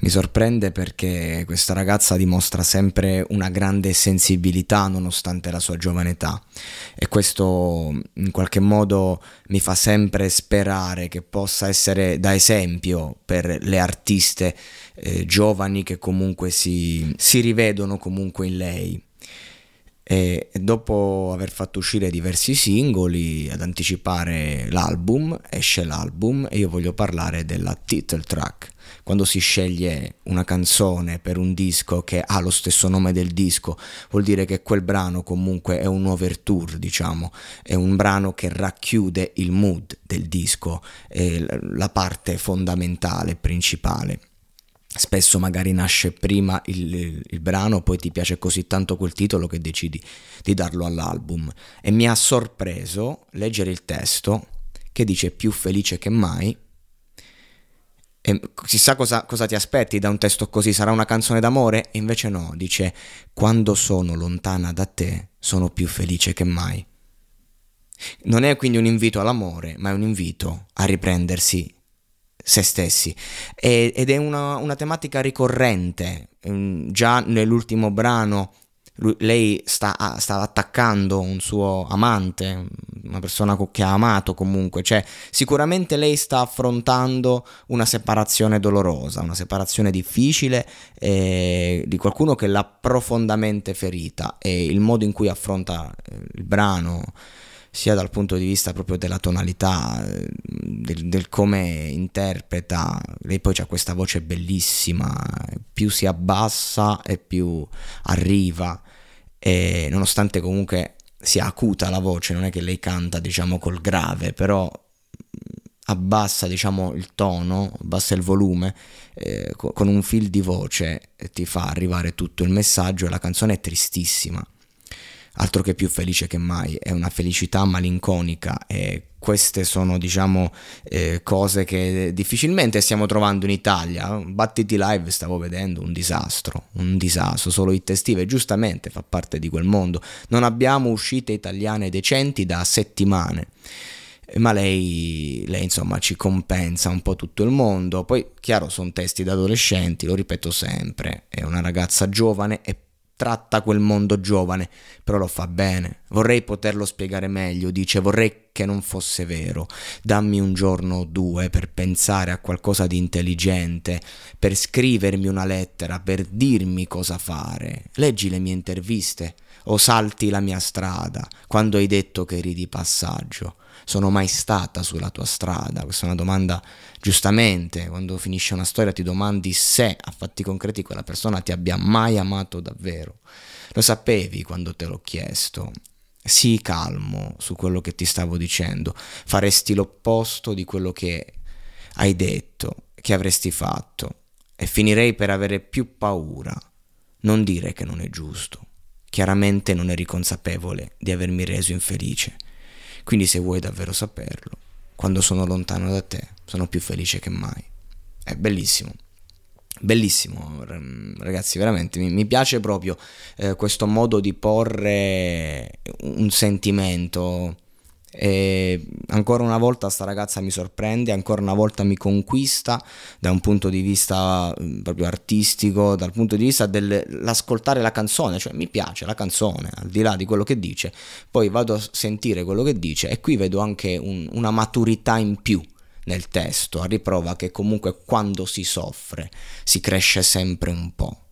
Mi sorprende perché questa ragazza dimostra sempre una grande sensibilità nonostante la sua giovane età e questo in qualche modo mi fa sempre sperare che possa essere da esempio per le artiste eh, giovani che comunque si, si rivedono comunque in lei. E dopo aver fatto uscire diversi singoli ad anticipare l'album, esce l'album e io voglio parlare della title track quando si sceglie una canzone per un disco che ha lo stesso nome del disco, vuol dire che quel brano comunque è un overture, diciamo, è un brano che racchiude il mood del disco, la parte fondamentale, principale. Spesso magari nasce prima il, il, brano, poi ti piace così tanto quel titolo che decidi di darlo all'album. E mi ha sorpreso leggere il testo che dice più felice che mai e chissà cosa, cosa, ti aspetti da un testo così, sarà una canzone d'amore? E invece no, dice, quando sono lontana da te sono più felice che mai. Non è quindi un invito all'amore, ma è un invito a riprendersi se stessi. E, ed è una, una tematica ricorrente, mm, già nell'ultimo brano lui, lei sta, sta, attaccando un suo amante, una persona che ha amato comunque, cioè sicuramente lei sta affrontando una separazione dolorosa, una separazione difficile eh, di qualcuno che l'ha profondamente ferita. E il modo in cui affronta eh, il brano sia dal punto di vista proprio della tonalità, del, del come interpreta, lei poi ha questa voce bellissima, più si abbassa e più arriva, e nonostante comunque sia acuta la voce, non è che lei canta diciamo col grave, però abbassa diciamo il tono, abbassa il volume eh, con un fil di voce e ti fa arrivare tutto il messaggio. E la canzone è tristissima altro che più felice che mai, è una felicità malinconica e queste sono diciamo eh, cose che difficilmente stiamo trovando in Italia. Battiti Live stavo vedendo un disastro, un disastro, solo hit estive, giustamente fa parte di quel mondo. Non abbiamo uscite italiane decenti da settimane ma lei, lei, insomma ci compensa un po' tutto il mondo. Poi, chiaro, sono testi da adolescenti, lo ripeto sempre, è una ragazza giovane e tratta quel mondo giovane, però lo fa bene. Vorrei poterlo spiegare meglio, dice, vorrei che non fosse vero. Dammi un giorno o due per pensare a qualcosa di intelligente, per scrivermi una lettera, per dirmi cosa fare. Leggi le mie interviste o salti la mia strada quando hai detto che eri di passaggio sono mai stata sulla tua strada? Questa è una domanda giustamente, quando finisce una storia ti domandi se a fatti concreti quella persona ti abbia mai amato davvero. Lo sapevi quando te l'ho chiesto. Sii calmo su quello che ti stavo dicendo, faresti l'opposto di quello che hai detto, che avresti fatto, e finirei per avere più paura. Non dire che non è giusto. Chiaramente non eri consapevole di avermi reso infelice. Quindi se vuoi davvero saperlo, quando sono lontano da te, sono più felice che mai. È bellissimo. Bellissimo, ragazzi, veramente mi, piace proprio eh, questo modo di porre un sentimento E ancora una volta sta ragazza mi sorprende, ancora una volta mi conquista da un punto di vista mm, proprio artistico, dal punto di vista dell'ascoltare la canzone, cioè mi piace la canzone, al di là di quello che dice, poi vado a sentire quello che dice e qui vedo anche un, una maturità in più nel testo, a riprova che comunque quando si soffre si cresce sempre un po'.